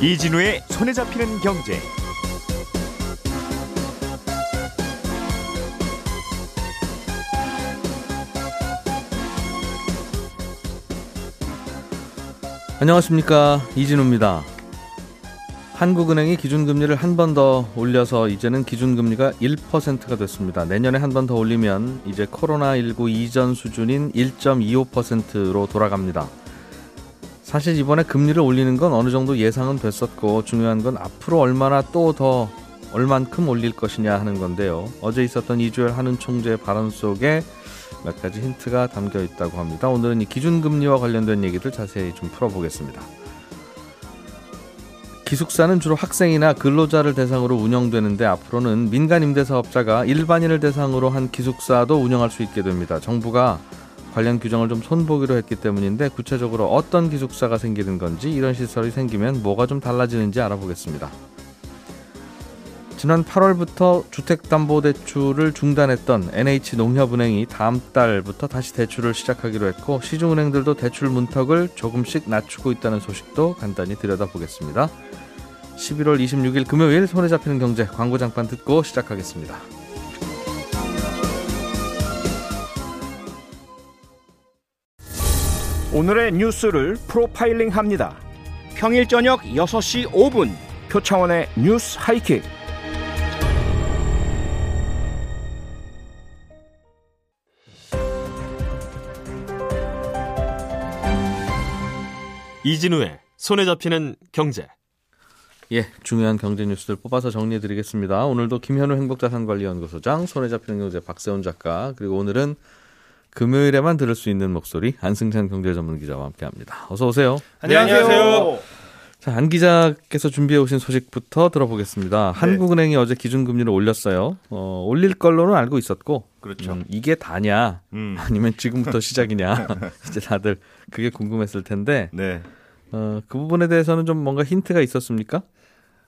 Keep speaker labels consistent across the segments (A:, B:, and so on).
A: 이진우의 손에 잡히는 경제.
B: 안녕하십니까 이진우입니다. 한국은행이 기준금리를 한 번 더 올려서 이제는 기준금리가 1%가 됐습니다. 내년에 한 번 더 올리면 이제 코로나19 이전 수준인 1.25%로 돌아갑니다. 사실 이번에 금리를 올리는 건 어느 정도 예상은 됐었고 중요한 건 앞으로 얼마나 또 더 얼만큼 올릴 것이냐 하는 건데요. 어제 있었던 이주열 한은 총재의 발언 속에 몇 가지 힌트가 담겨 있다고 합니다. 오늘은 이 기준금리와 관련된 얘기들 자세히 좀 풀어보겠습니다. 기숙사는 주로 학생이나 근로자를 대상으로 운영되는데 앞으로는 민간 임대사업자가 일반인을 대상으로 한 기숙사도 운영할 수 있게 됩니다. 정부가 관련 규정을 좀 손보기로 했기 때문인데 구체적으로 어떤 기숙사가 생기는 건지 이런 시설이 생기면 뭐가 좀 달라지는지 알아보겠습니다. 지난 8월부터 주택담보대출을 중단했던 NH농협은행이 다음 달부터 다시 대출을 시작하기로 했고 시중은행들도 대출 문턱을 조금씩 낮추고 있다는 소식도 간단히 들여다보겠습니다. 11월 26일 금요일 손에 잡히는 경제 광고 잠깐 듣고 시작하겠습니다.
A: 오늘의 뉴스를 프로파일링 합니다. 평일 저녁 6시 5분 표창원의 뉴스 하이킥.
C: 이진우의 손에 잡히는 경제.
B: 예, 중요한 경제 뉴스들 뽑아서 정리해 드리겠습니다. 오늘도 김현우 행복자산관리연구소장, 손에 잡히는 경제 박세훈 작가, 그리고 오늘은 금요일에만 들을 수 있는 목소리 안승찬 경제 전문 기자와 함께 합니다. 어서 오세요.
A: 안녕하세요.
B: 자, 안 기자께서 준비해 오신 소식부터 들어보겠습니다. 네. 한국은행이 어제 기준금리를 올렸어요. 어, 올릴 걸로는 알고 있었고,
D: 그렇죠.
B: 음, 이게 다냐, 음. 아니면 지금부터 시작이냐, 이제 다들 그게 궁금했을 텐데,
D: 네.
B: 어, 그 부분에 대해서는 좀 뭔가 힌트가 있었습니까?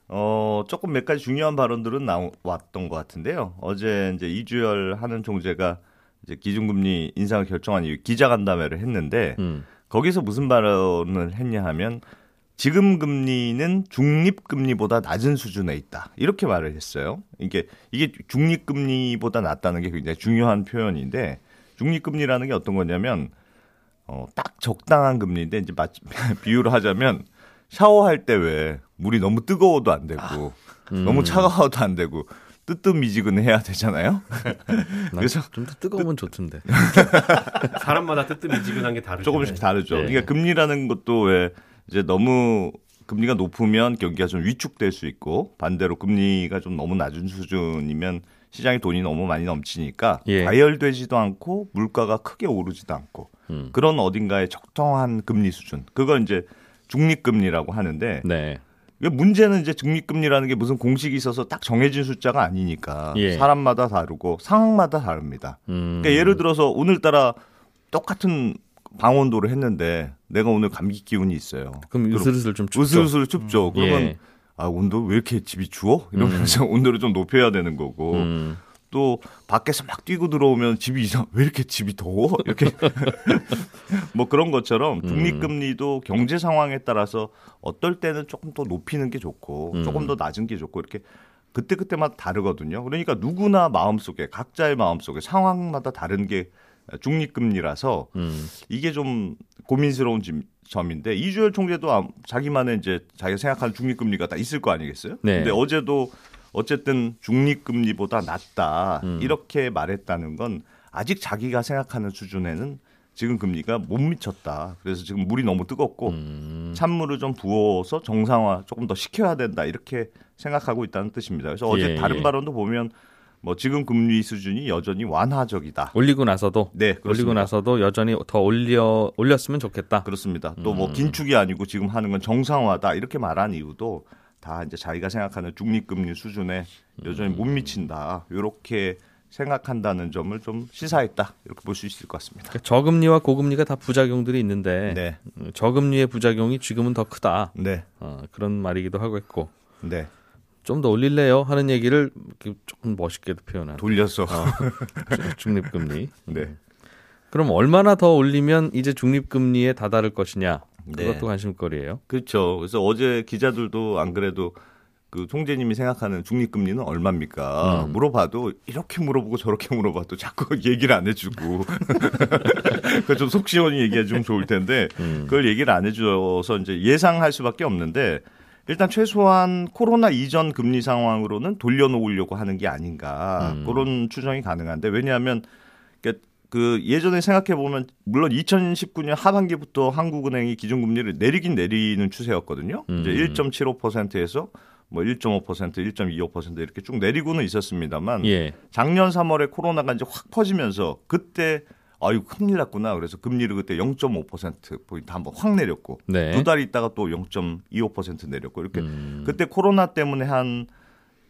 D: 어, 조금 몇 가지 중요한 발언들은 나왔던 것 같은데요. 어제 이제 이주열 하는 총재가 이제 기준금리 인상을 결정한 이후 기자간담회를 했는데, 음. 거기서 무슨 발언을 했냐 하면, 지금 금리는 중립 금리보다 낮은 수준에 있다. 이렇게 말을 했어요. 이게 이게 중립 금리보다 낮다는 게 굉장히 중요한 표현인데 중립 금리라는 게 어떤 거냐면 어, 딱 적당한 금리인데 이제 마치 비유를 하자면 샤워할 때 왜 물이 너무 뜨거워도 안 되고 아, 음. 너무 차가워도 안 되고 뜨뜻미지근해야 되잖아요.
B: 그래서 좀 더 뜨거우면 좋던데.
C: 사람마다 뜨뜻미지근한 게 다르죠.
D: 조금씩 다르죠. 네. 그러니까 금리라는 것도 왜 이제 너무 금리가 높으면 경기가 좀 위축될 수 있고 반대로 금리가 좀 너무 낮은 수준이면 시장에 돈이 너무 많이 넘치니까 예. 다이얼되지도 않고 물가가 크게 오르지도 않고 음. 그런 어딘가에 적정한 금리 수준 그걸 이제 중립금리라고 하는데
B: 네.
D: 문제는 이제 중립금리라는 게 무슨 공식이 있어서 딱 정해진 숫자가 아니니까 예. 사람마다 다르고 상황마다 다릅니다. 음. 그러니까 예를 들어서 오늘따라 똑같은 방온도를 했는데 내가 오늘 감기 기운이 있어요.
B: 그럼 으슬으슬 좀 춥죠.
D: 으슬으슬 춥죠. 음. 그러면 예. 아 온도 왜 이렇게 집이 추워? 이러면서 음. 온도를 좀 높여야 되는 거고 음. 또 밖에서 막 뛰고 들어오면 집이 이상 왜 이렇게 집이 더워? 이렇게 뭐 그런 것처럼 중립금리도 경제 상황에 따라서 어떨 때는 조금 더 높이는 게 좋고 음. 조금 더 낮은 게 좋고 이렇게 그때 그때마다 다르거든요. 그러니까 누구나 마음 속에 각자의 마음 속에 상황마다 다른 게 중립금리라서 음. 이게 좀 고민스러운 점인데 이주열 총재도 자기만의 이제 자기가 생각하는 중립금리가 다 있을 거 아니겠어요? 네. 근데 어제도 어쨌든 중립금리보다 낮다 음. 이렇게 말했다는 건 아직 자기가 생각하는 수준에는 지금 금리가 못 미쳤다. 그래서 지금 물이 너무 뜨겁고 음. 찬물을 좀 부어서 정상화 조금 더 시켜야 된다 이렇게 생각하고 있다는 뜻입니다. 그래서 어제 예, 다른 예. 발언도 보면 뭐 지금 금리 수준이 여전히 완화적이다.
B: 올리고 나서도
D: 네, 그렇습니다.
B: 올리고 나서도 여전히 더 올려 올렸으면 좋겠다.
D: 그렇습니다. 또뭐 음. 긴축이 아니고 지금 하는 건 정상화다 이렇게 말한 이유도 다 이제 자기가 생각하는 중립금리 수준에 여전히 못 미친다. 이렇게 생각한다는 점을 좀 시사했다 이렇게 볼 수 있을 것 같습니다.
B: 그러니까 저금리와 고금리가 다 부작용들이 있는데 네. 저금리의 부작용이 지금은 더 크다.
D: 네.
B: 어, 그런 말이기도 하고 있고.
D: 네.
B: 좀 더 올릴래요 하는 얘기를 조금 멋있게도 표현한
D: 돌려서 어,
B: 중립금리.
D: 네.
B: 그럼 얼마나 더 올리면 이제 중립금리에 다다를 것이냐? 그것도 네. 관심거리예요.
D: 그렇죠. 그래서 어제 기자들도 안 그래도 그 총재님이 생각하는 중립금리는 얼마입니까? 음. 물어봐도 이렇게 물어보고 저렇게 물어봐도 자꾸 얘기를 안 해주고 그좀 속 시원히 얘기해 주면 좋을 텐데 음. 그걸 얘기를 안 해줘서 이제 예상할 수밖에 없는데 일단 최소한 코로나 이전 금리 상황으로는 돌려놓으려고 하는 게 아닌가 음. 그런 추정이 가능한데 왜냐하면 그 예전에 생각해 보면 물론 2019년 하반기부터 한국은행이 기준금리를 내리긴 내리는 추세였거든요. 음. 이제 1.75%에서 뭐 1.5%, 1.25% 이렇게 쭉 내리고는 있었습니다만 예. 작년 3월에 코로나가 이제 확 퍼지면서 그때 아유 큰일 났구나. 그래서 금리를 그때 0.5% 포인트 한번 확 내렸고 네. 두달 있다가 또 0.25% 내렸고 이렇게 음. 그때 코로나 때문에 한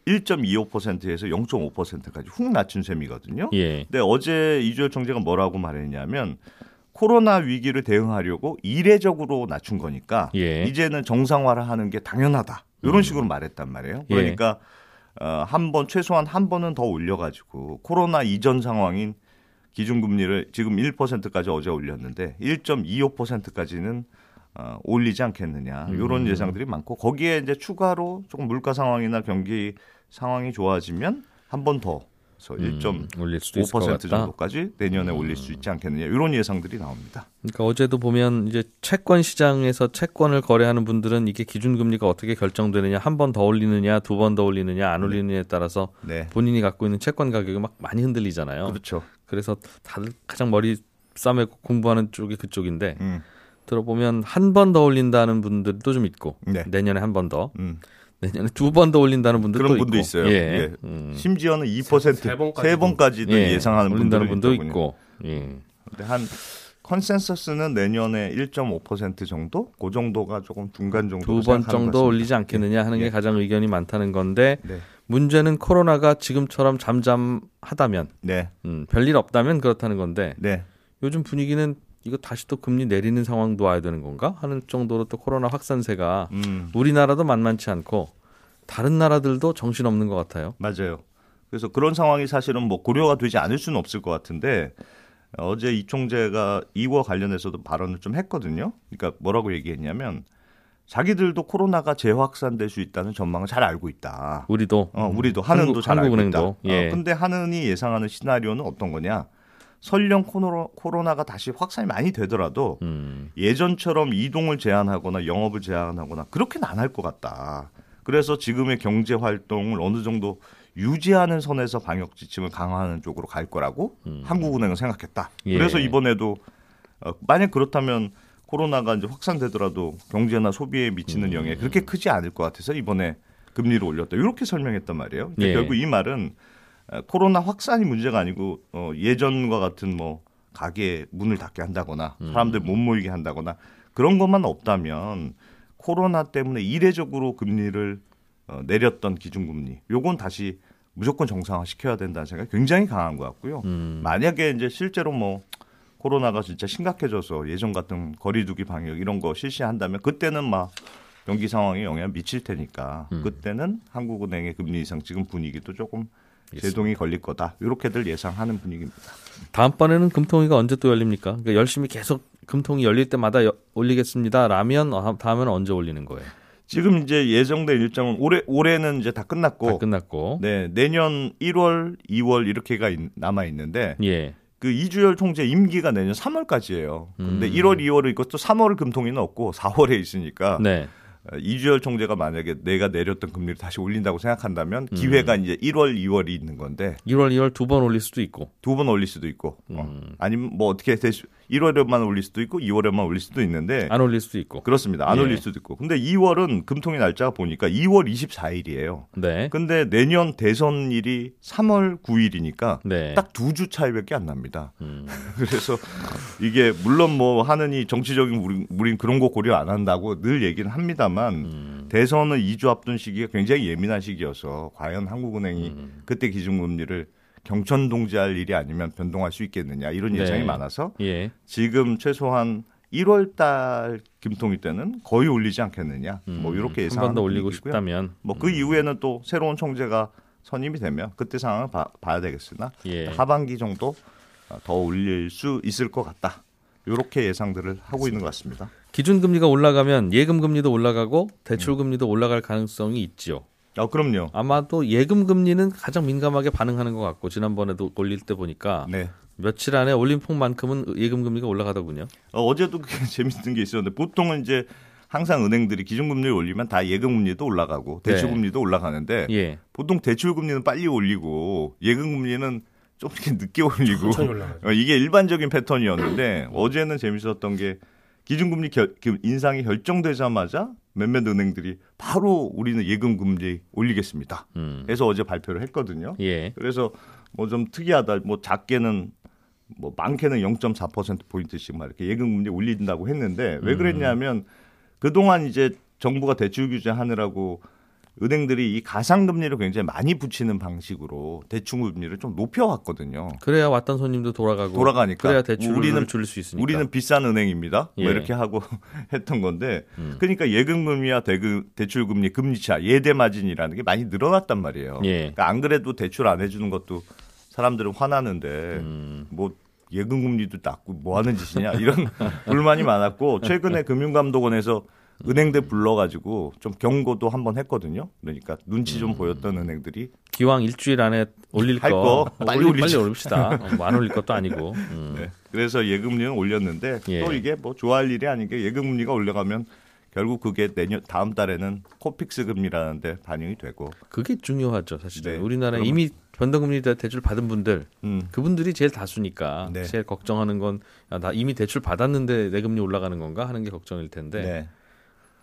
D: 1.25%에서 0.5%까지 훅 낮춘 셈이거든요. 예. 근데 어제 이주열 총재가 뭐라고 말했냐면 코로나 위기를 대응하려고 이례적으로 낮춘 거니까 예. 이제는 정상화를 하는 게 당연하다. 이런 음. 식으로 말했단 말이에요. 예. 그러니까 예. 어, 한 번 최소한 한 번은 더 올려가지고 코로나 이전 상황인 기준금리를 지금 1%까지 어제 올렸는데 1.25%까지는 어, 올리지 않겠느냐 이런 음. 예상들이 많고 거기에 이제 추가로 조금 물가 상황이나 경기 상황이 좋아지면 한 번 더 그래서 음, 1.5% 정도까지 내년에 음. 올릴 수 있지 않겠느냐 이런 예상들이 나옵니다.
B: 그러니까 어제도 보면 이제 채권 시장에서 채권을 거래하는 분들은 이게 기준금리가 어떻게 결정되느냐 한 번 더 올리느냐 두 번 더 올리느냐 안 네. 올리느냐에 따라서 네. 본인이 갖고 있는 채권 가격이 막 많이 흔들리잖아요.
D: 그렇죠.
B: 그래서 다들 가장 머리 싸매 공부하는 쪽이 그쪽인데 음. 들어보면 한 번 더 올린다는 분들도 좀 있고 네. 내년에 한 번 더. 음. 내년에 두 번 더 올린다는 분들도
D: 그런 분도
B: 있고.
D: 있어요. 예. 예. 음. 심지어는 2% 세, 세 번까지도 예. 상하는
B: 분들도 분도 있고. 예.
D: 근데 한 컨센서스는 내년에 1.5% 정도? 그 정도가 조금 중간 정도
B: 두 번 정도 올리지 않겠느냐 하는 게 예. 가장 의견이 많다는 건데 네. 문제는 코로나가 지금처럼 잠잠하다면 네. 음, 별일 없다면 그렇다는 건데 네. 요즘 분위기는 이거 다시 또 금리 내리는 상황도 와야 되는 건가 하는 정도로 또 코로나 확산세가 음. 우리나라도 만만치 않고 다른 나라들도 정신 없는 것 같아요.
D: 맞아요. 그래서 그런 상황이 사실은 뭐 고려가 되지 않을 수는 없을 것 같은데 어제 이 총재가 이와 관련해서도 발언을 좀 했거든요. 그러니까 뭐라고 얘기했냐면 자기들도 코로나가 재확산될 수 있다는 전망을 잘 알고 있다.
B: 우리도
D: 어, 우리도 한은도 한국, 잘 알고 있다. 예. 어, 근데 한은이 예상하는 시나리오는 어떤 거냐? 설령 코로나, 가 다시 확산이 많이 되더라도 음. 예전처럼 이동을 제한하거나 영업을 제한하거나 그렇게는 안 할 것 같다. 그래서 지금의 경제 활동을 어느 정도 유지하는 선에서 방역 지침을 강화하는 쪽으로 갈 거라고 음. 한국은행은 생각했다. 예. 그래서 이번에도 어, 만약 그렇다면 코로나가 이제 확산되더라도 경제나 소비에 미치는 음. 영향이 그렇게 크지 않을 것 같아서 이번에 금리를 올렸다. 이렇게 설명했단 말이에요. 예. 결국 이 말은 코로나 확산이 문제가 아니고 어, 예전과 같은 뭐 가게 문을 닫게 한다거나 음. 사람들 못 모이게 한다거나 그런 것만 없다면 코로나 때문에 이례적으로 금리를 어, 내렸던 기준금리 요건 다시 무조건 정상화 시켜야 된다는 생각이 굉장히 강한 것 같고요. 음. 만약에 이제 실제로 뭐 코로나가 진짜 심각해져서 예전 같은 거리두기 방역 이런 거 실시한다면 그때는 막 경기 상황에 영향 미칠 테니까 음. 그때는 한국은행의 금리 인상 지금 분위기도 조금 제동이 걸릴 거다. 이렇게들 예상하는 분위기입니다.
B: 다음번에는 금통위가 언제 또 열립니까? 그러니까 열심히 계속 금통위 열릴 때마다 여, 올리겠습니다. 라면 어, 다음에는 언제 올리는 거예요?
D: 지금 이제 예정된 일정은 올해 올해는 이제 다 끝났고
B: 다 끝났고
D: 네 내년 1월, 2월 이렇게가 남아 있는데 예. 그 이주열 총재 임기가 내년 3월까지예요. 근데 음. 1월, 2월을 이것도 3월 금통위는 없고 4월에 있으니까 네. 어, 이주열 총재가 만약에 내가 내렸던 금리를 다시 올린다고 생각한다면 음. 기회가 음. 이제 1월, 2월이 있는 건데
B: 1월, 2월 두 번 올릴 수도 있고
D: 두 번 올릴 수도 있고 어. 음. 어. 아니면 뭐 어떻게 되시 1월에만 올릴 수도 있고 2월에만 올릴 수도 있는데
B: 안 올릴 수도 있고
D: 그렇습니다. 안 예. 올릴 수도 있고. 근데 2월은 금통위 날짜가 보니까 2월 24일이에요. 네. 근데 내년 대선일이 3월 9일이니까 네. 딱두 주 차이밖에 안 납니다. 음. 그래서 이게 물론 뭐 하느니 정치적인 우린, 우린 그런 거 고려 안 한다고 늘 얘기는 합니다만 음. 대선을 2주 앞둔 시기가 굉장히 예민한 시기여서 과연 한국은행이 음. 그때 기준금리를 경천 동지할 일이 아니면 변동할 수 있겠느냐 이런 네. 예상이 네. 많아서 예. 지금 최소한 1월 달 김통위 때는 거의 올리지 않겠느냐. 뭐 음, 뭐 이렇게 예상
B: 한번 더 올리고 싶다면
D: 뭐그 음. 이후에는 또 새로운 총재가 선임이 되면 그때 상황을 봐, 야 되겠으나 예. 하반기 정도 더 올릴 수 있을 것 같다. 이렇게 예상들을 하고 있는 것 같습니다.
B: 기준 금리가 올라가면 예금 금리도 올라가고 대출 금리도 올라갈 가능성이 있지요.
D: 아, 그럼요.
B: 아마도 예금 금리는 가장 민감하게 반응하는 것 같고 지난번에도 올릴 때 보니까 네. 며칠 안에 올린 폭만큼은 예금 금리가 올라가더군요.
D: 어, 제도 재밌는 게 있었는데 보통은 이제 항상 은행들이 기준금리를 올리면 다 예금금리도 올라가고 네. 대출금리도 네. 올라가는데 예. 보통 대출금리는 빨리 올리고 예금금리는 좀 이렇게 늦게 올리고 어, 이게 일반적인 패턴이었는데 어제는 재밌었던 게 기준금리 결, 그 인상이 결정되자마자 몇몇 은행들이 바로 우리는 예금 금리 올리겠습니다. 음. 해서 어제 발표를 했거든요. 예. 그래서 뭐 좀 특이하다. 뭐 작게는 뭐 많게는 0.4% 포인트씩 막 이렇게 예금 금리 올린다고 했는데 왜 음. 그랬냐면 음. 그동안 이제 정부가 대출 규제 하느라고 은행들이 이 가상금리를 굉장히 많이 붙이는 방식으로 대출금리를 좀 높여왔거든요.
B: 그래야 왔던 손님도 돌아가고
D: 돌아가니까
B: 그래야 대출을 우리는 줄일 수 있으니까
D: 우리는 비싼 은행입니다. 뭐 예. 뭐 이렇게 하고 했던 건데 음. 그러니까 예금금리와 대금, 대출금리 금리차 예대 마진이라는 게 많이 늘어났단 말이에요. 예. 그러니까 안 그래도 대출 안 해주는 것도 사람들은 화나는데 음. 뭐 예금금리도 낮고 뭐 하는 짓이냐 이런 불만이 많았고 최근에 금융감독원에서 은행들 불러가지고 좀 경고도 한번 했거든요. 그러니까 눈치 좀 음. 보였던 은행들이
B: 기왕 일주일 안에 올릴 거, 거 빨리 올리 빨리 올립시다. 어, 뭐 안 올릴 것도 아니고.
D: 음. 네. 그래서 예금리는 올렸는데 예. 또 이게 뭐 좋아할 일이 아닌 게 예금리가 올라가면 결국 그게 내년 다음 달에는 코픽스 금리라는데 반영이 되고
B: 그게 중요하죠 사실은 네. 우리나라 이미 변동금리 대출 받은 분들 음. 그분들이 제일 다수니까 네. 제일 걱정하는 건 나 이미 대출 받았는데 내 금리 올라가는 건가 하는 게 걱정일 텐데 네.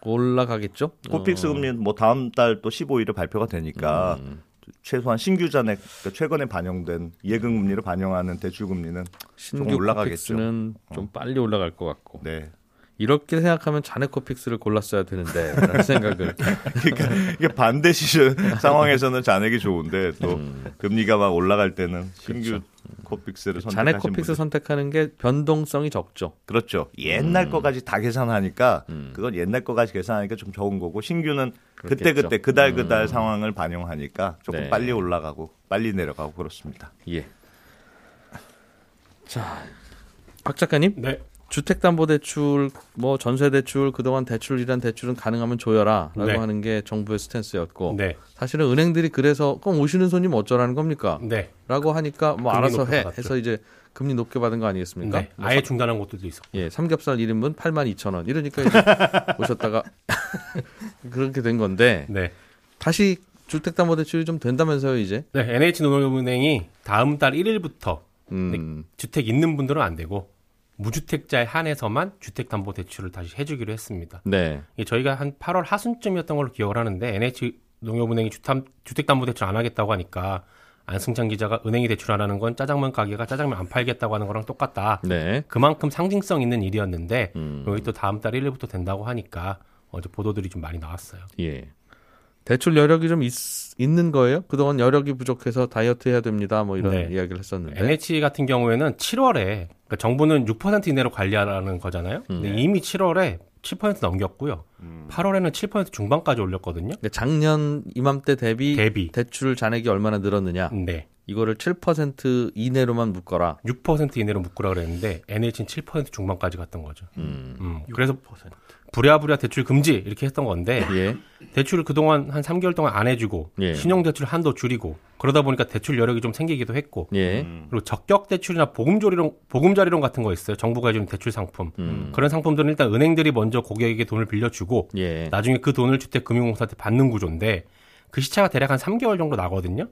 B: 올라가겠죠.
D: 코픽스 어. 금리는 뭐 다음 달 또 15일에 발표가 되니까 음. 최소한 신규 잔액 그러니까 최근에 반영된 예금 금리를 반영하는 대출 금리는 신규 올라가겠죠.
B: 는 어. 좀 빨리 올라갈 것 같고. 네. 이렇게 생각하면 잔액 코픽스를 골랐어야 되는데 라는 생각을
D: 그러니까 이게 반대 시즌 상황에서는 잔액이 좋은데 또 음. 금리가 막 올라갈 때는 신규 그렇죠. 코픽스를 선택하신
B: 잔액 코픽스 분들. 선택하는 게 변동성이 적죠.
D: 그렇죠. 옛날 음. 거까지 다 계산하니까 음. 그건 옛날 거까지 계산하니까 좀 적은 거고 신규는 그때 그때 그달 그달 음. 상황을 반영하니까 조금 네. 빨리 올라가고 빨리 내려가고 그렇습니다. 예.
B: 자, 박 작가님. 네. 주택담보대출, 뭐 전세대출, 그동안 대출이란 대출은 가능하면 조여라라고 네. 하는 게 정부의 스탠스였고 네. 사실은 은행들이 그래서 그럼 오시는 손님 어쩌라는 겁니까? 네. 라고 하니까 뭐 알아서 해 받았죠. 해서 이제 금리 높게 받은 거 아니겠습니까? 네.
C: 아예 중단한 것들도 있었고.
B: 예, 삼겹살 1인분 8만 2천 원 이러니까 이제 오셨다가 그렇게 된 건데 네. 다시 주택담보대출이 좀 된다면서요 이제?
C: 네, NH농협은행이 다음 달 1일부터 음. 주택 있는 분들은 안 되고 무주택자에 한해서만 주택담보대출을 다시 해주기로 했습니다. 네. 저희가 한 8월 하순쯤이었던 걸로 기억을 하는데 NH 농협은행이 주택담보대출 안 하겠다고 하니까 안승찬 기자가 은행이 대출 안 하는 건 짜장면 가게가 짜장면 안 팔겠다고 하는 거랑 똑같다. 네. 그만큼 상징성 있는 일이었는데 음. 여기 또 다음 달 1일부터 된다고 하니까 어제 보도들이 좀 많이 나왔어요. 예.
B: 대출 여력이 좀 있, 있는 거예요? 그동안 여력이 부족해서 다이어트 해야 됩니다. 뭐 이런 네. 이야기를 했었는데.
C: NH 같은 경우에는 7월에 그러니까 정부는 6% 이내로 관리하라는 거잖아요. 음. 근데 이미 7월에 7% 넘겼고요. 음. 8월에는 7% 중반까지 올렸거든요.
B: 그러니까 작년 이맘때 대비, 대비 대출 잔액이 얼마나 늘었느냐. 네. 이거를 7% 이내로만 묶어라.
C: 6% 이내로 묶으라 그랬는데 NH는 7% 중반까지 갔던 거죠. 음. 음. 그래서 부랴부랴 대출 금지 이렇게 했던 건데 예. 대출을 그동안 한 3개월 동안 안 해주고 예. 신용 대출 한도 줄이고 그러다 보니까 대출 여력이 좀 생기기도 했고 예. 그리고 적격 대출이나 보금자리론 보금자리론 같은 거 있어요 정부가 해주는 대출 상품 음. 그런 상품들은 일단 은행들이 먼저 고객에게 돈을 빌려주고 예. 나중에 그 돈을 주택금융공사한테 받는 구조인데 그 시차가 대략 한 3개월 정도 나거든요.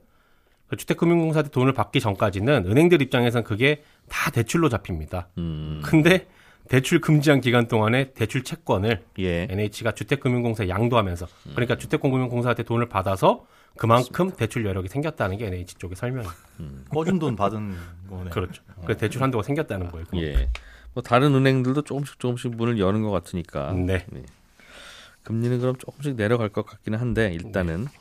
C: 그 주택금융공사한테 돈을 받기 전까지는 은행들 입장에선 그게 다 대출로 잡힙니다. 음. 근데 대출 금지한 기간 동안에 대출 채권을 예. NH가 주택금융공사에 양도하면서 그러니까 음. 주택금융공사한테 돈을 받아서 그만큼 맞습니다. 대출 여력이 생겼다는 게 NH 쪽의 설명이에요.
E: 음. 꺼준 돈 받은 거네.
C: 그렇죠. 그 대출 한도가 생겼다는 거예요. 그만큼.
B: 예. 뭐 다른 은행들도 조금씩 조금씩 문을 여는 것 같으니까. 네. 네. 금리는 그럼 조금씩 내려갈 것 같기는 한데 일단은 네.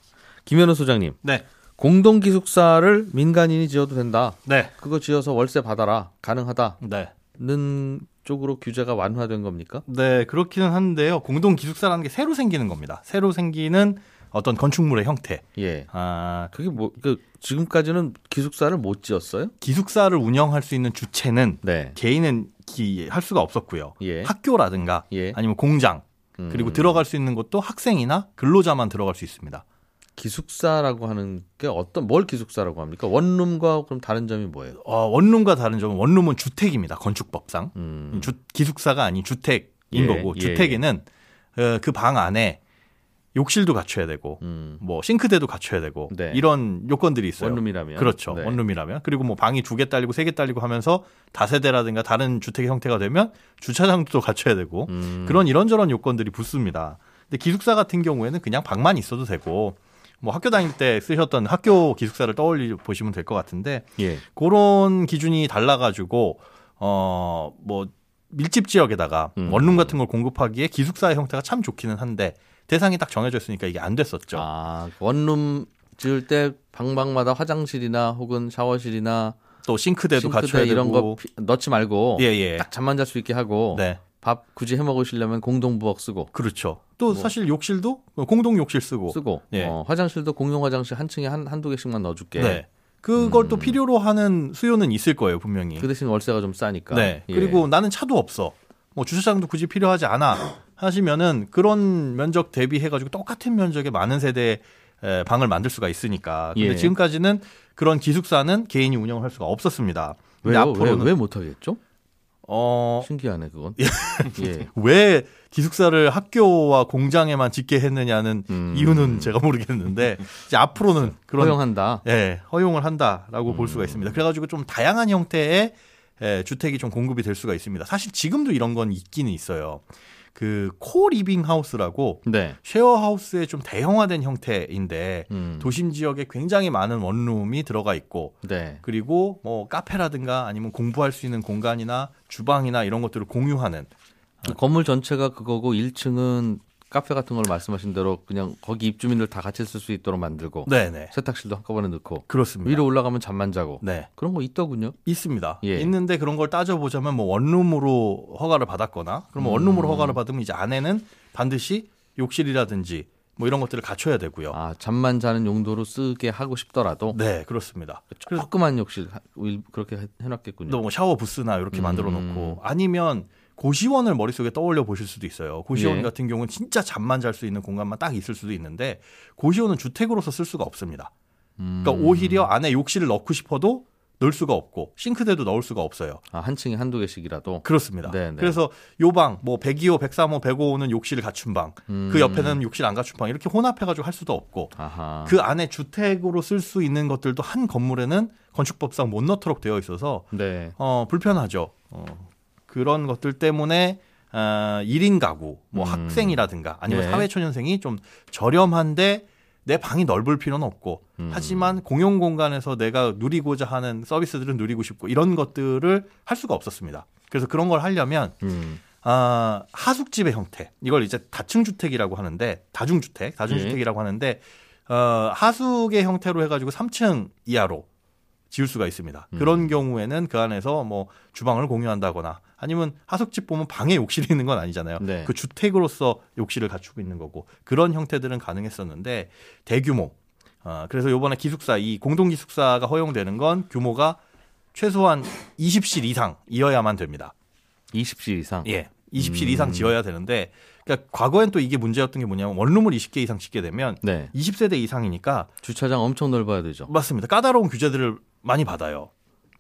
B: 김현우 소장님. 네. 공동 기숙사를 민간인이 지어도 된다. 네. 그거 지어서 월세 받아라. 가능하다. 네. 는 쪽으로 규제가 완화된 겁니까?
E: 네, 그렇기는 한데요. 공동 기숙사라는 게 새로 생기는 겁니다. 새로 생기는 어떤 건축물의 형태. 예.
B: 아, 그게 뭐, 그, 지금까지는 기숙사를 못 지었어요?
E: 기숙사를 운영할 수 있는 주체는 네. 개인은 기, 할 수가 없었고요. 예. 학교라든가 예. 아니면 공장 그리고 음. 들어갈 수 있는 것도 학생이나 근로자만 들어갈 수 있습니다.
B: 기숙사라고 하는 게 어떤 뭘 기숙사라고 합니까? 원룸과 그럼 다른 점이 뭐예요?
E: 어, 원룸과 다른 점은 원룸은 주택입니다. 건축법상 음. 주, 기숙사가 아닌 주택인 예, 거고 예, 주택에는 어, 그방 안에 욕실도 갖춰야 되고 음. 뭐 싱크대도 갖춰야 되고 네. 이런 요건들이 있어요.
B: 원룸이라면
E: 그렇죠. 네. 원룸이라면 그리고 뭐 방이 두 개 딸리고 세 개 딸리고 하면서 다세대라든가 다른 주택의 형태가 되면 주차장도 갖춰야 되고 음. 그런 이런저런 요건들이 붙습니다. 근데 기숙사 같은 경우에는 그냥 방만 있어도 되고 뭐 학교 다닐 때 쓰셨던 학교 기숙사를 떠올리 보시면 될 것 같은데 예. 그런 기준이 달라가지고 어뭐 밀집 지역에다가 음. 원룸 같은 걸 공급하기에 기숙사의 형태가 참 좋기는 한데 대상이 딱 정해져 있으니까 이게 안 됐었죠.
B: 아 원룸 지을 때 방방마다 화장실이나 혹은 샤워실이나
E: 또 싱크대도 싱크대 갖춰야
B: 이런
E: 되고.
B: 거 넣지 말고 예, 예. 딱 잠만 잘 수 있게 하고 네. 밥 굳이 해 먹으시려면 공동 부엌 쓰고
E: 그렇죠. 또 뭐. 사실 욕실도 공동 욕실 쓰고
B: 쓰고 예. 어, 화장실도 공용 화장실 한 층에 한 한두 개씩만 넣어줄게. 네.
E: 그걸 음. 또 필요로 하는 수요는 있을 거예요 분명히.
B: 그 대신 월세가 좀 싸니까.
E: 네. 예. 그리고 나는 차도 없어. 뭐 주차장도 굳이 필요하지 않아 하시면은 그런 면적 대비해가지고 똑같은 면적의 많은 세대 의 방을 만들 수가 있으니까. 근데 예. 지금까지는 그런 기숙사는 개인이 운영을 할 수가 없었습니다.
B: 왜요? 앞으로는 왜, 왜 못하겠죠? 어 신기하네 그건. 예.
E: 예. 왜 기숙사를 학교와 공장에만 짓게 했느냐는 음. 이유는 제가 모르겠는데 이제 앞으로는
B: 그런 허용한다.
E: 예, 허용을 한다라고 음. 볼 수가 있습니다. 그래가지고 좀 다양한 형태의 예, 주택이 좀 공급이 될 수가 있습니다. 사실 지금도 이런 건 있기는 있어요. 그 co-living house라고 네. 쉐어 하우스의 좀 대형화된 형태인데 음. 도심 지역에 굉장히 많은 원룸이 들어가 있고 네. 그리고 뭐 카페라든가 아니면 공부할 수 있는 공간이나 주방이나 이런 것들을 공유하는
B: 그 건물 전체가 그거고 1층은 카페 같은 걸 말씀하신 대로 그냥 거기 입주민들 다 같이 쓸 수 있도록 만들고 네네. 세탁실도 한꺼번에 넣고
E: 그렇습니다.
B: 위로 올라가면 잠만 자고 네. 그런 거 있더군요.
E: 있습니다. 예. 있는데 그런 걸 따져보자면 뭐 원룸으로 허가를 받았거나 그러면 음. 원룸으로 허가를 받으면 이제 안에는 반드시 욕실이라든지 뭐 이런 것들을 갖춰야 되고요.
B: 아 잠만 자는 용도로 쓰게 하고 싶더라도
E: 네 그렇습니다.
B: 조그만 욕실 그렇게 해놨겠군요.
E: 또 뭐 샤워 부스나 이렇게 음. 만들어 놓고 아니면 고시원을 머릿속에 떠올려 보실 수도 있어요. 고시원 예. 같은 경우는 진짜 잠만 잘 수 있는 공간만 딱 있을 수도 있는데 고시원은 주택으로서 쓸 수가 없습니다. 음. 그러니까 오히려 안에 욕실을 넣고 싶어도 넣을 수가 없고 싱크대도 넣을 수가 없어요.
B: 아, 한 층에 한두 개씩이라도.
E: 그렇습니다. 네네. 네. 그래서 요 방 뭐 102호, 103호, 105호는 욕실을 갖춘 방, 음. 그 옆에는 욕실 안 갖춘 방 이렇게 혼합해 가지고 할 수도 없고. 아하. 그 안에 주택으로 쓸 수 있는 것들도 한 건물에는 건축법상 못 넣도록 되어 있어서 네. 어, 불편하죠. 어, 그런 것들 때문에 어, 1인 가구, 뭐 음. 학생이라든가 아니면 네. 사회초년생이 좀 저렴한데 내 방이 넓을 필요는 없고 음. 하지만 공용 공간에서 내가 누리고자 하는 서비스들을 누리고 싶고 이런 것들을 할 수가 없었습니다. 그래서 그런 걸 하려면 음. 아, 하숙집의 형태 이걸 이제 다층 주택이라고 하는데 다중 주택 다중 주택이라고 네. 하는데 어, 하숙의 형태로 해가지고 3층 이하로 지을 수가 있습니다. 음. 그런 경우에는 그 안에서 뭐 주방을 공유한다거나 아니면 하숙집 보면 방에 욕실이 있는 건 아니잖아요. 네. 그 주택으로서 욕실을 갖추고 있는 거고 그런 형태들은 가능했었는데 대규모 어, 그래서 요번에 기숙사 이 공동 기숙사가 허용되는 건 규모가 최소한 20실 이상이어야만 됩니다.
B: 20실 이상?
E: 예. 20실 음. 이상 지어야 되는데 그러니까 과거엔 또 이게 문제였던 게 뭐냐면 원룸을 20개 이상 짓게 되면 네. 20세대 이상이니까
B: 주차장 엄청 넓어야 되죠.
E: 맞습니다. 까다로운 규제들을 많이 받아요.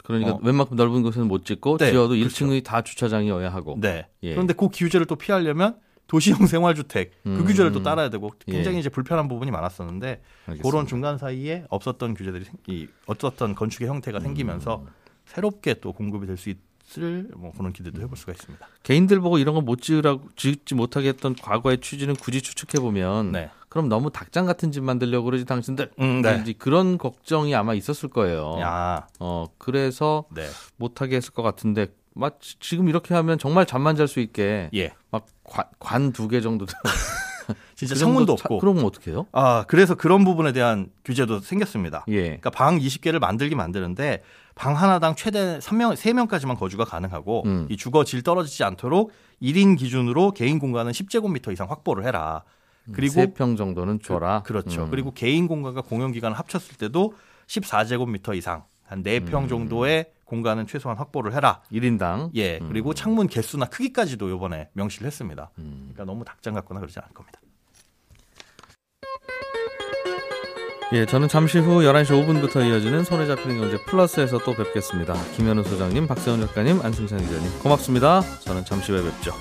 B: 그러니까 어. 웬만큼 넓은 곳에는 못 짓고 네, 지어도 그렇죠. 1층이 다 주차장이어야 하고.
E: 네. 예. 그런데 그 규제를 또 피하려면 도시형 생활주택 그 음. 규제를 또 따라야 되고 굉장히 예. 이제 불편한 부분이 많았었는데 알겠습니다. 그런 중간 사이에 없었던 규제들이 이 어떻던 건축의 형태가 생기면서 음. 새롭게 또 공급이 될 수 있을 뭐 그런 기대도 해볼 수가 있습니다.
B: 개인들 보고 이런 거 못 지으라고 짓지 못하게 했던 과거의 취지는 굳이 추측해 보면 네. 그럼 너무 닭장 같은 집 만들려고 그러지 당신들 음, 네. 그런 걱정이 아마 있었을 거예요. 야. 어 그래서 네. 못하게 했을 것 같은데 막 지금 이렇게 하면 정말 잠만 잘 수 있게 예. 막관 두 개 정도
E: 진짜 그 창문도 없고
B: 그러면 어떻게 해요?
E: 아 그래서 그런 부분에 대한 규제도 생겼습니다. 예. 그러니까 방 20개를 만들기 만드는데 방 하나당 최대 3명 3명까지만 거주가 가능하고 음. 이 주거 질 떨어지지 않도록 1인 기준으로 개인 공간은 10제곱미터 이상 확보를 해라.
B: 그리고 3평 정도는 줘라.
E: 그, 렇죠 음. 그리고 개인 공간과 공용 기간을 합쳤을 때도 14제곱미터 이상 한 4평 음. 정도의 공간은 최소한 확보를 해라.
B: 1인당.
E: 예. 음. 그리고 창문 개수나 크기까지도 요번에 명시를 했습니다. 음. 그러니까 너무 닭장 같거나 그러지 않을 겁니다.
B: 예, 저는 잠시 후 11시 5분부터 이어지는 손에 잡히는 경제 플러스에서 또 뵙겠습니다. 김현우 소장님, 박세훈 작가님, 안승찬 기자님 고맙습니다. 저는 잠시 후에 뵙죠.